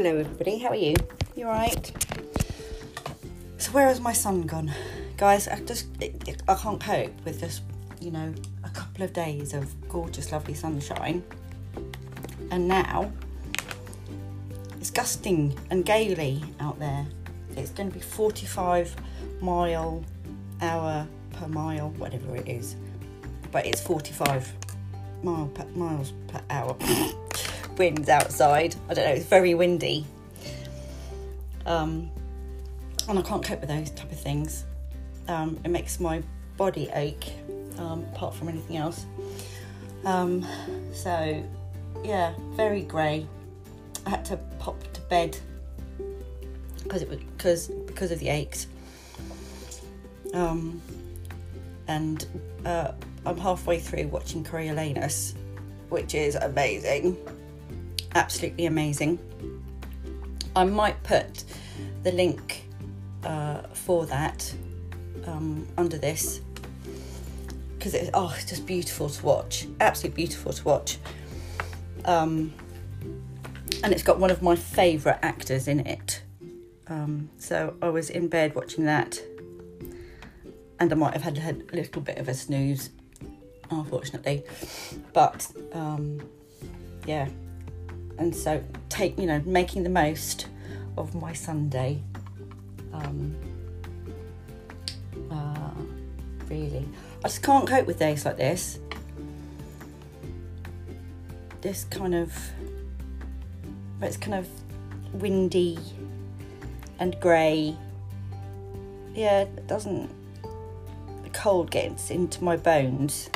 Hello, everybody. How are you? You alright? So, where has my sun gone, guys? I just I can't cope with just you know a couple of days of gorgeous, lovely sunshine, and now it's gusting and gaily out there. It's going to be 45 mile hour per mile, whatever it is, but it's 45 mile per, miles per hour. winds outside. I don't know, it's very windy. Um, and I can't cope with those type of things. Um, it makes my body ache, um, apart from anything else. Um, so, yeah, very grey. I had to pop to bed because it was because because of the aches. Um, and uh, I'm halfway through watching Coriolanus, which is amazing absolutely amazing. I might put the link uh, for that um, under this because it's oh, it's just beautiful to watch. Absolutely beautiful to watch. Um, and it's got one of my favourite actors in it. Um, so I was in bed watching that, and I might have had a little bit of a snooze, unfortunately. But um, yeah, and so take you know making the most of my Sunday. Um, uh, really, I just can't cope with days like this. This kind of, it's kind of windy and grey. Yeah, it doesn't. The cold gets into my bones.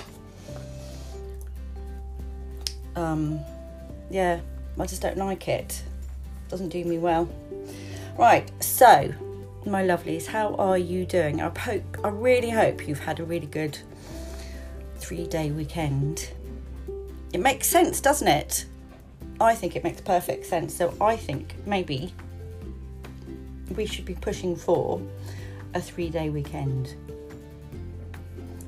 Um, yeah, I just don't like it. Doesn't do me well. Right, so my lovelies, how are you doing? I hope I really hope you've had a really good three day weekend. It makes sense, doesn't it? I think it makes perfect sense. So I think maybe we should be pushing for a three day weekend.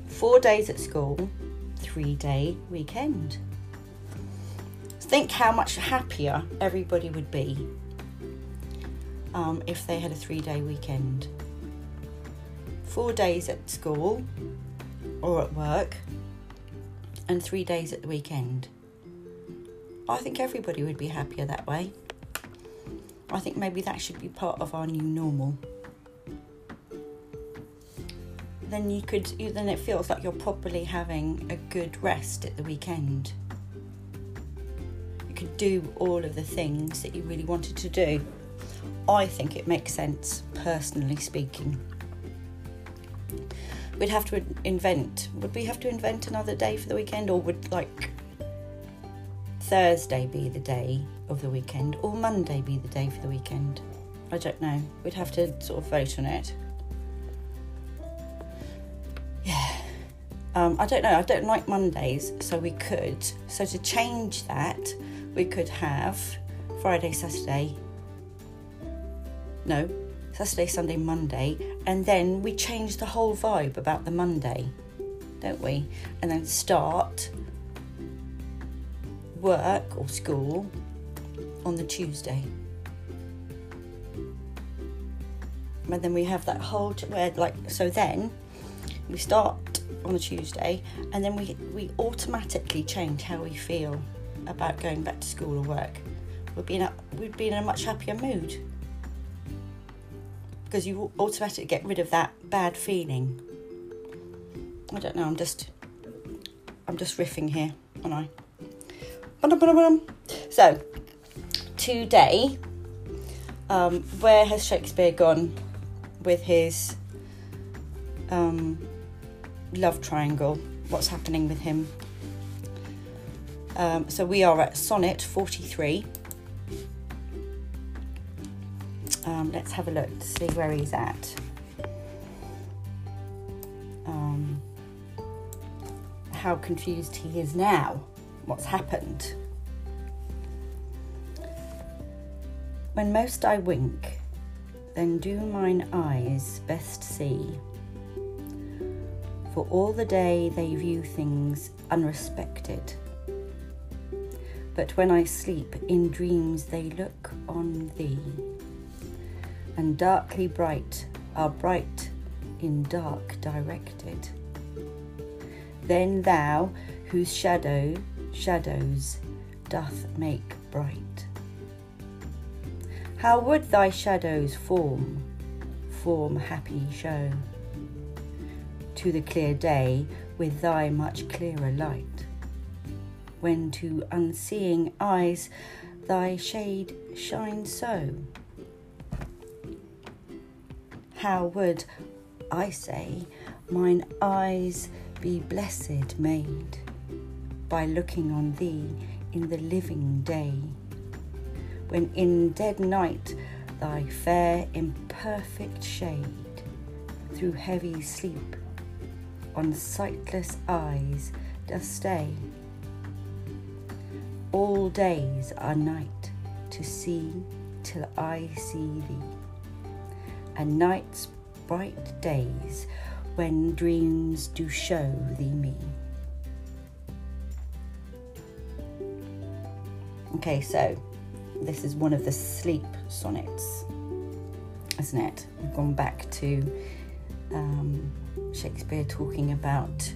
Four days at school, three day weekend. Think how much happier everybody would be um, if they had a three day weekend. Four days at school or at work, and three days at the weekend. I think everybody would be happier that way. I think maybe that should be part of our new normal. Then you could, then it feels like you're properly having a good rest at the weekend could do all of the things that you really wanted to do. I think it makes sense, personally speaking. We'd have to invent, would we have to invent another day for the weekend, or would like Thursday be the day of the weekend, or Monday be the day for the weekend? I don't know. We'd have to sort of vote on it. Yeah. Um, I don't know. I don't like Mondays, so we could. So to change that, we could have Friday, Saturday, no, Saturday, Sunday, Monday, and then we change the whole vibe about the Monday, don't we? And then start work or school on the Tuesday. And then we have that whole where like so then we start on the Tuesday and then we we automatically change how we feel about going back to school or work, we'd be in a, we'd be in a much happier mood because you automatically get rid of that bad feeling. I don't know. I'm just I'm just riffing here, aren't I? So today, um, where has Shakespeare gone with his um, love triangle? What's happening with him? Um, so we are at sonnet 43. Um, let's have a look to see where he's at. Um, how confused he is now. What's happened? When most I wink, then do mine eyes best see. For all the day they view things unrespected But when I sleep, in dreams they look on thee, and darkly bright are bright in dark directed. Then thou, whose shadow shadows doth make bright. How would thy shadows form, form happy show to the clear day with thy much clearer light? When to unseeing eyes thy shade shines so? How would, I say, mine eyes be blessed made by looking on thee in the living day, when in dead night thy fair imperfect shade through heavy sleep on sightless eyes doth stay. All days are night to see till I see thee, and nights bright days when dreams do show thee me. Okay, so this is one of the sleep sonnets, isn't it? We've gone back to um, Shakespeare talking about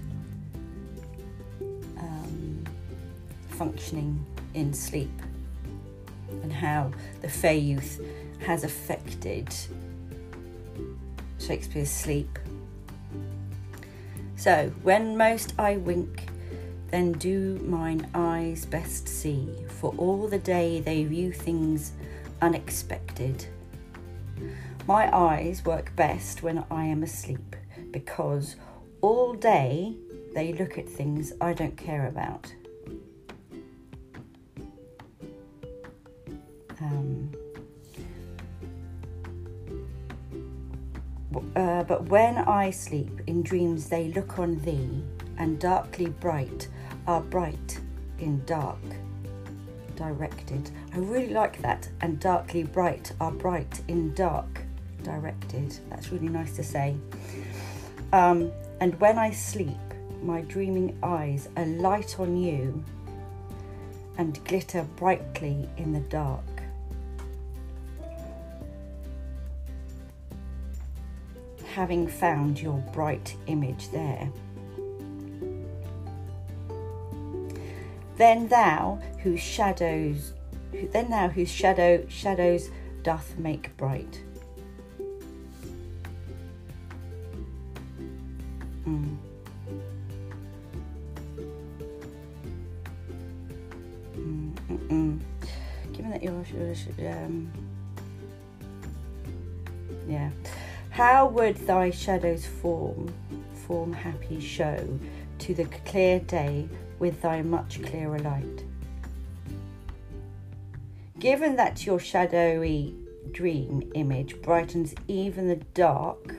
functioning in sleep and how the fair youth has affected Shakespeare's sleep. So, when most I wink, then do mine eyes best see, for all the day they view things unexpected. My eyes work best when I am asleep, because all day they look at things I don't care about. Um, uh, but when I sleep, in dreams they look on thee, and darkly bright are bright in dark directed. I really like that. And darkly bright are bright in dark directed. That's really nice to say. Um, and when I sleep, my dreaming eyes alight on you and glitter brightly in the dark. Having found your bright image there. Then thou, whose shadows, then thou whose shadow shadows doth make bright. Would thy shadows form, form happy show to the clear day with thy much clearer light. Given that your shadowy dream image brightens even the dark,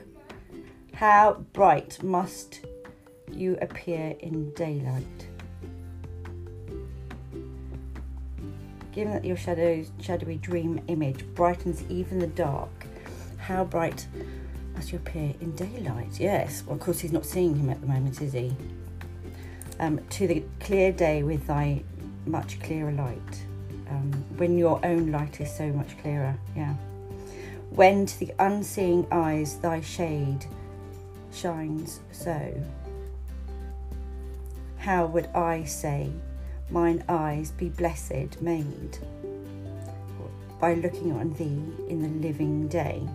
how bright must you appear in daylight? Given that your shadowy dream image brightens even the dark, how bright must you appear in daylight? Yes, well, of course, he's not seeing him at the moment, is he? um, to the clear day with thy much clearer light. Um, when your own light is so much clearer, yeah. When to the unseeing eyes thy shade shines so. How would I say, mine eyes be blessed made by looking on thee in the living day?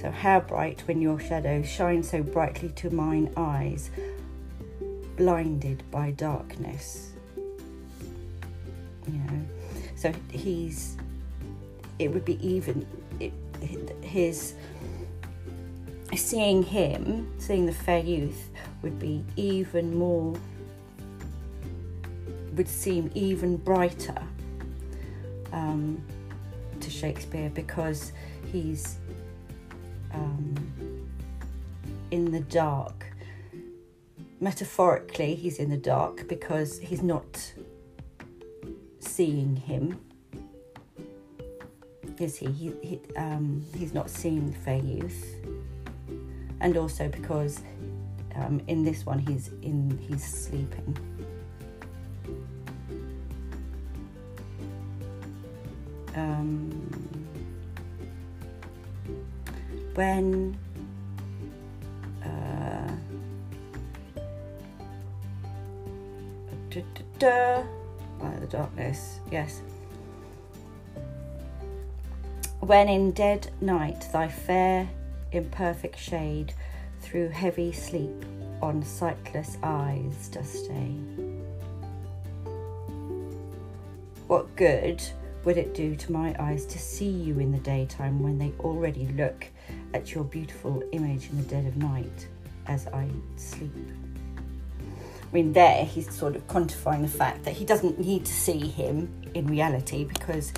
So, how bright when your shadow shines so brightly to mine eyes, blinded by darkness. You know, so he's, it would be even, it, his, seeing him, seeing the fair youth, would be even more, would seem even brighter um, to Shakespeare because he's um, in the dark metaphorically, he's in the dark because he's not seeing him. Is he? he, he um, he's not seeing the fair youth, and also because um, in this one he's in he's sleeping. um, when uh, da, da, da, by the darkness, yes. When in dead night thy fair imperfect shade through heavy sleep on sightless eyes does stay. What good would it do to my eyes to see you in the daytime when they already look at your beautiful image in the dead of night as I sleep? I mean, there he's sort of quantifying the fact that he doesn't need to see him in reality because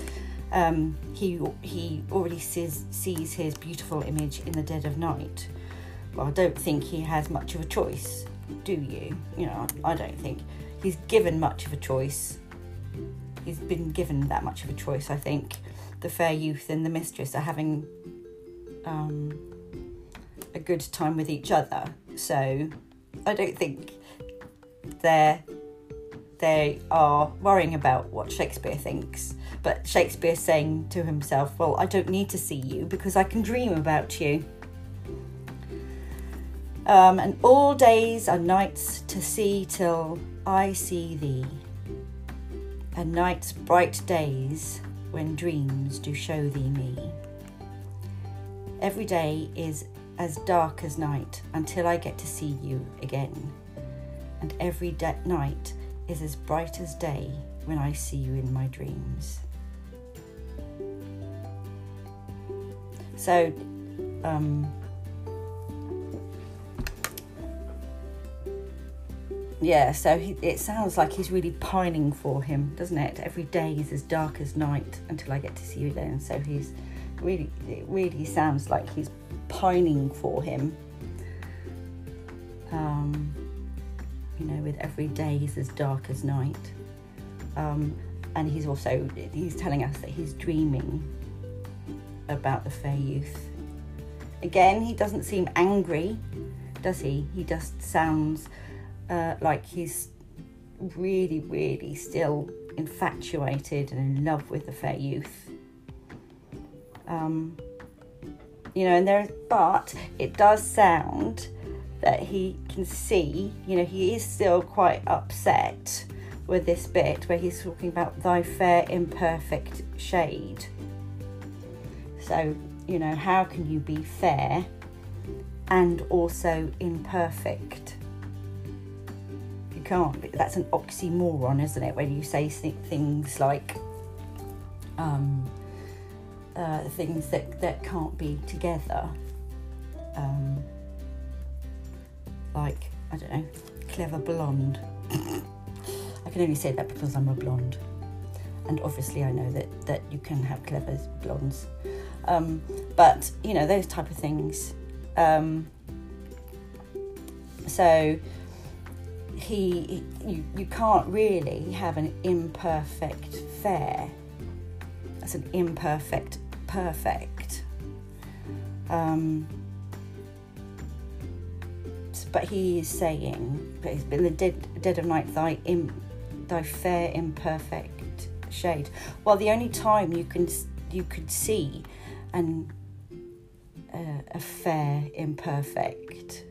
um, he he already sees sees his beautiful image in the dead of night. Well, I don't think he has much of a choice, do you? You know, I don't think he's given much of a choice he's been given that much of a choice. I think the fair youth and the mistress are having um, a good time with each other. So I don't think they're they are worrying about what Shakespeare thinks. But Shakespeare's saying to himself, Well, I don't need to see you because I can dream about you. Um, and all days are nights to see till I see thee and night's bright days when dreams do show thee me. Every day is as dark as night until I get to see you again, and every de- night is as bright as day when I see you in my dreams. So, um, yeah, so he, it sounds like he's really pining for him, doesn't it? Every day is as dark as night until I get to see you again. So he's really, it really sounds like he's pining for him. Um, you know, with every day is as dark as night. Um, and he's also he's telling us that he's dreaming about the fair youth. Again, he doesn't seem angry, does he? He just sounds uh, like he's really, really still infatuated and in love with the fair youth. Um, you know, and there, but it does sound that he can see, you know, he is still quite upset with this bit where he's talking about thy fair imperfect shade. So, you know, how can you be fair and also imperfect? You can't. That's an oxymoron, isn't it? When you say things like um, uh, things that, that can't be together. Um, like, I don't know, clever blonde. I can only say that because I'm a blonde. And obviously, I know that, that you can have clever blondes. Um, but, you know, those type of things. Um, so, he you, you can't really have an imperfect fair that's an imperfect perfect. Um, but he is saying but it's been the dead, dead of night thy Im, thy fair imperfect shade. Well the only time you can you could see an uh, a fair imperfect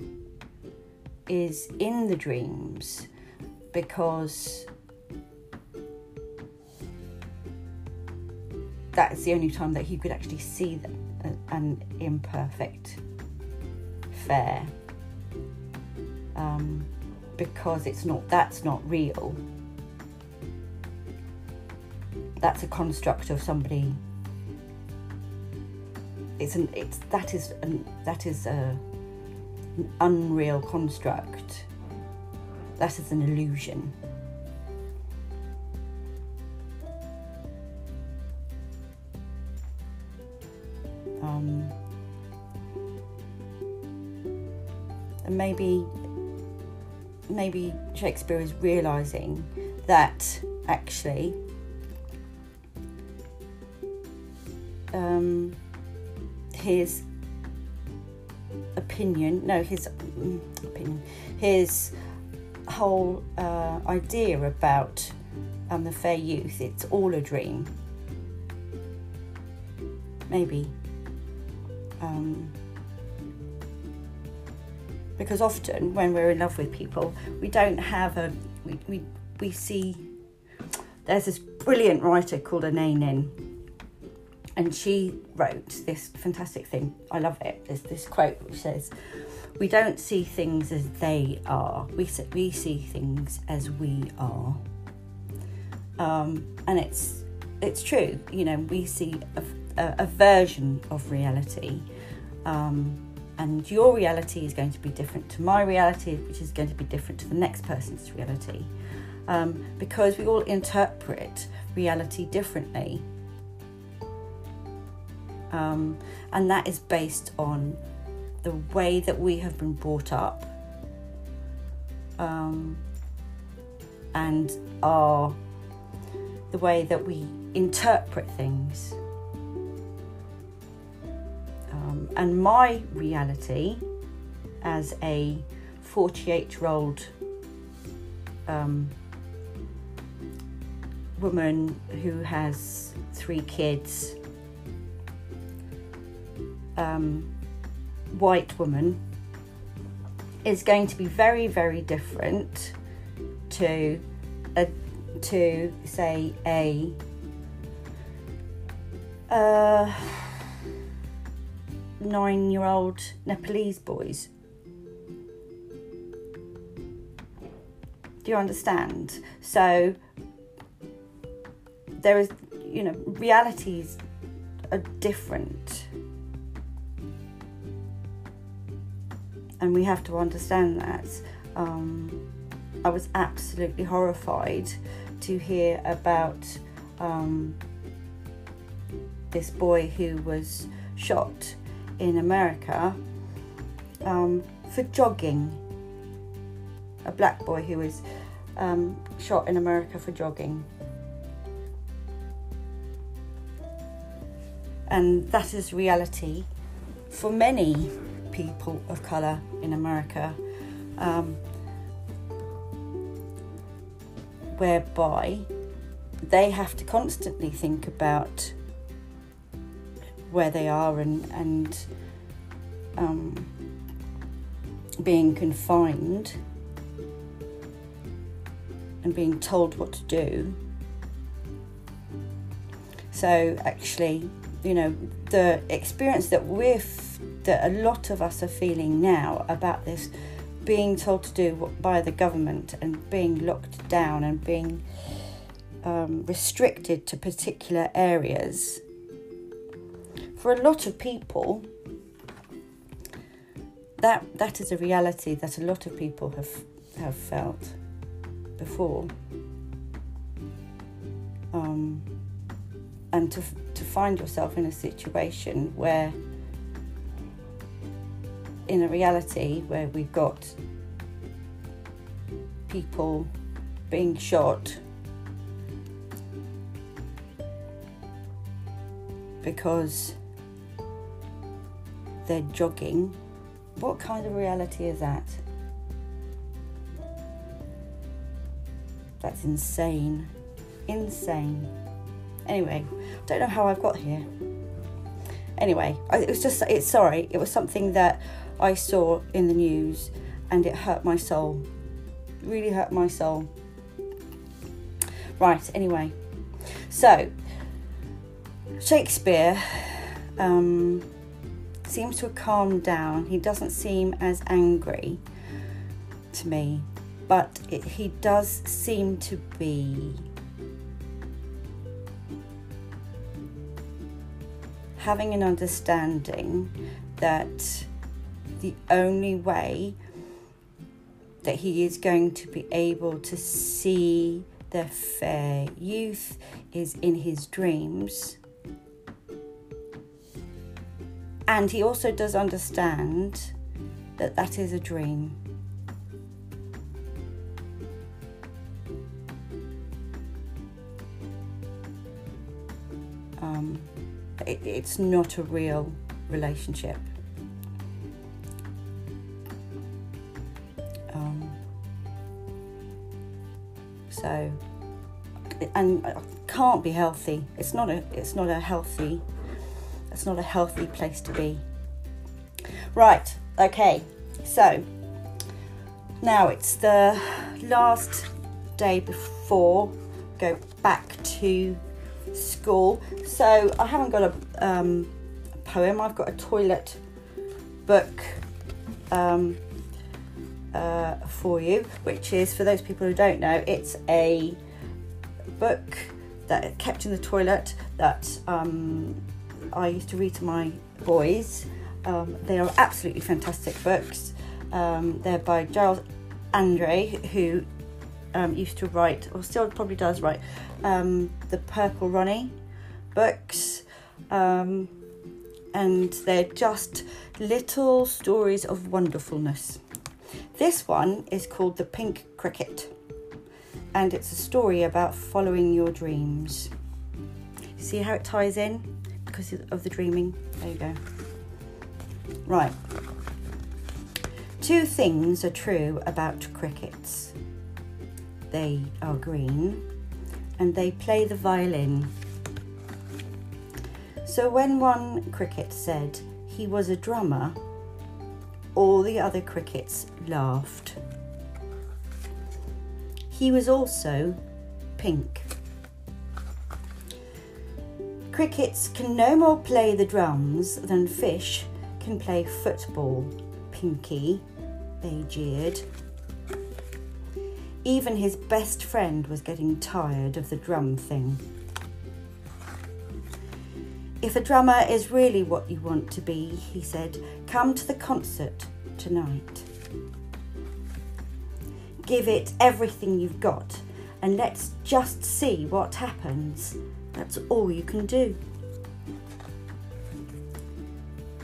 is in the dreams because that's the only time that he could actually see an imperfect fair um, because it's not that's not real that's a construct of somebody it's an it's that is an that is a an unreal construct. That is an illusion. Um, and maybe, maybe Shakespeare is realizing that actually um, his opinion, no, his mm, opinion, his whole uh, idea about um, the fair youth, it's all a dream. maybe. Um, because often when we're in love with people, we don't have a we we, we see. There's this brilliant writer called Anaïs Nin, and she wrote this fantastic thing. I love it. There's this quote which says, "We don't see things as they are. We see, we see things as we are." Um, and it's it's true. You know, we see a, a version of reality. Um, and your reality is going to be different to my reality, which is going to be different to the next person's reality, um, because we all interpret reality differently. Um, and that is based on the way that we have been brought up um, and our the way that we interpret things and my reality as a 48 year old um, woman who has three kids, um, white woman, is going to be very, very different to a, to say a uh, nine year old Nepalese boys. Do you understand? So there is, you know, realities are different. And we have to understand that. Um, I was absolutely horrified to hear about um, this boy who was shot in America um, for jogging. A black boy who was um, shot in America for jogging. And that is reality for many people of colour in America, um, whereby they have to constantly think about where they are and and um, being confined and being told what to do. So actually, you know, the experience that we're f- that a lot of us are feeling now about this being told to do by the government and being locked down and being um, restricted to particular areas for a lot of people, that that is a reality that a lot of people have have felt before. Um, and to to find yourself in a situation where, in a reality where we've got people being shot because they're jogging. What kind of reality is that? That's insane. Insane. Anyway, don't know how I've got here. Anyway, it was just, it's sorry, it was something that I saw in the news and it hurt my soul. really hurt my soul. Right, anyway. So, Shakespeare um, seems to have calmed down. He doesn't seem as angry to me, but it, he does seem to be having an understanding that the only way that he is going to be able to see the fair youth is in his dreams And he also does understand that that is a dream. Um, it, it's not a real relationship. Um, so, and can't be healthy. It's not a. It's not a healthy that's not a healthy place to be. Right, okay, so now it's the last day before go back to school. So I haven't got a, um, poem, I've got a toilet book um, uh, for you, which is for those people who don't know, it's a book that kept in the toilet that um, I used to read to my boys. Um, they are absolutely fantastic books. Um, they're by Giles Andreae, who um, used to write, or still probably does write, um, the Purple Ronnie books. Um, and they're just little stories of wonderfulness. This one is called The Pink Cricket, and it's a story about following your dreams. See how it ties in because of the dreaming? There you go. Right. Two things are true about crickets they are green and they play the violin. So when one cricket said he was a drummer, all the other crickets laughed. He was also pink. Crickets can no more play the drums than fish can play football, Pinky, they jeered. Even his best friend was getting tired of the drum thing. If a drummer is really what you want to be, he said, come to the concert tonight. Give it everything you've got and let's just see what happens. That's all you can do.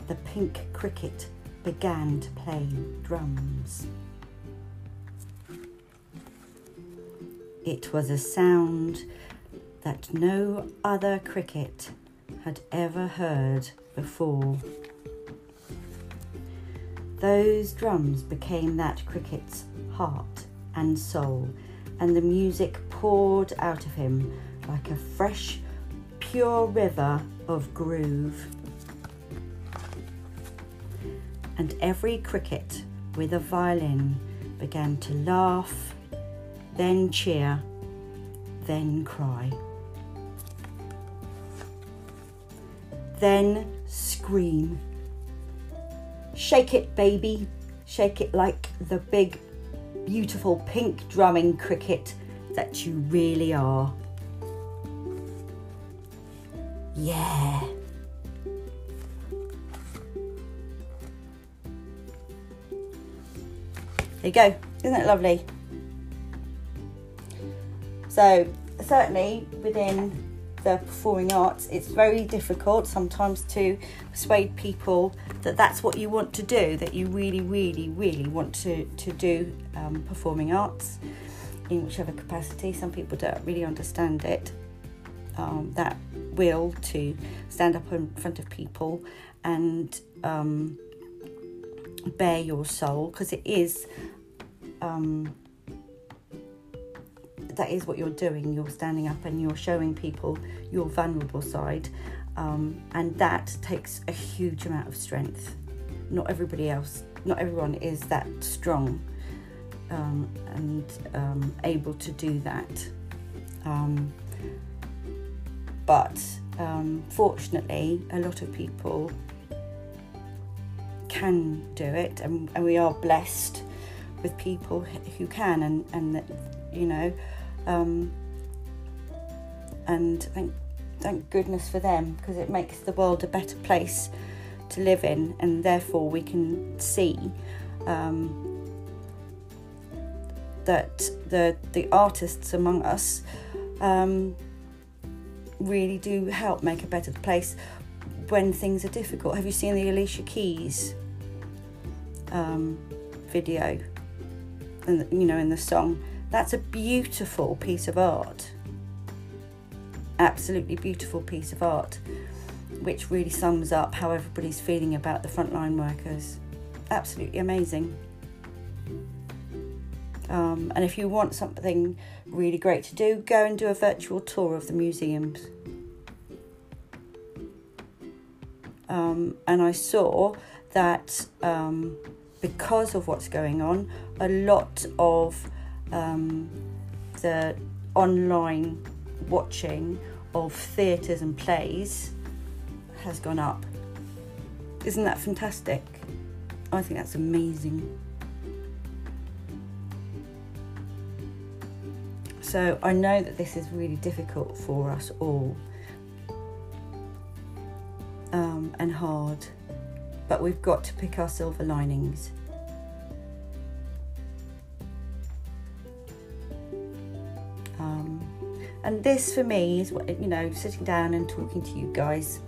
The pink cricket began to play drums. It was a sound that no other cricket had ever heard before. Those drums became that cricket's heart and soul, and the music poured out of him like a fresh, pure river of groove. And every cricket with a violin began to laugh then cheer, then cry. Then scream. Shake it, baby. Shake it like the big, beautiful pink drumming cricket that you really are. Yeah. There you go. Isn't it lovely? So, certainly within the performing arts, it's very difficult sometimes to persuade people that that's what you want to do, that you really, really, really want to, to do um, performing arts in whichever capacity. Some people don't really understand it. Um, that will to stand up in front of people and um, bare your soul because it is um, that is what you're doing. You're standing up and you're showing people your vulnerable side, um, and that takes a huge amount of strength. Not everybody else, not everyone is that strong um, and um, able to do that. But um, fortunately, a lot of people can do it, and, and we are blessed with people who can, and, and you know, um, and thank, thank goodness for them because it makes the world a better place to live in, and therefore we can see um, that the the artists among us um, really do help make a better place when things are difficult. Have you seen the Alicia Keys um, video? And you know, in the song that's a beautiful piece of art. Absolutely beautiful piece of art, which really sums up how everybody's feeling about the frontline workers. Absolutely amazing. Um, and if you want something really great to do, go and do a virtual tour of the museums. um, and I saw that um, because of what's going on, a lot of um, the online watching of theatres and plays has gone up. Isn't that fantastic? I think that's amazing. So I know that this is really difficult for us all um, and hard, but we've got to pick our silver linings. Um, and this for me is what you know, sitting down and talking to you guys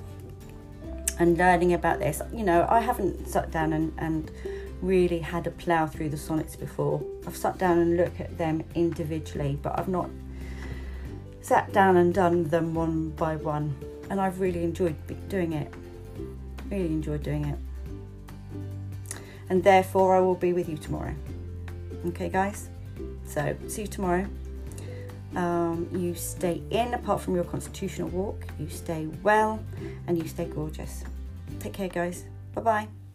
and learning about this. You know, I haven't sat down and, and really had a plough through the sonnets before. I've sat down and looked at them individually, but I've not sat down and done them one by one. And I've really enjoyed doing it. Really enjoyed doing it. And therefore, I will be with you tomorrow. Okay, guys? So, see you tomorrow. Um, you stay in apart from your constitutional walk. You stay well and you stay gorgeous. Take care, guys. Bye bye.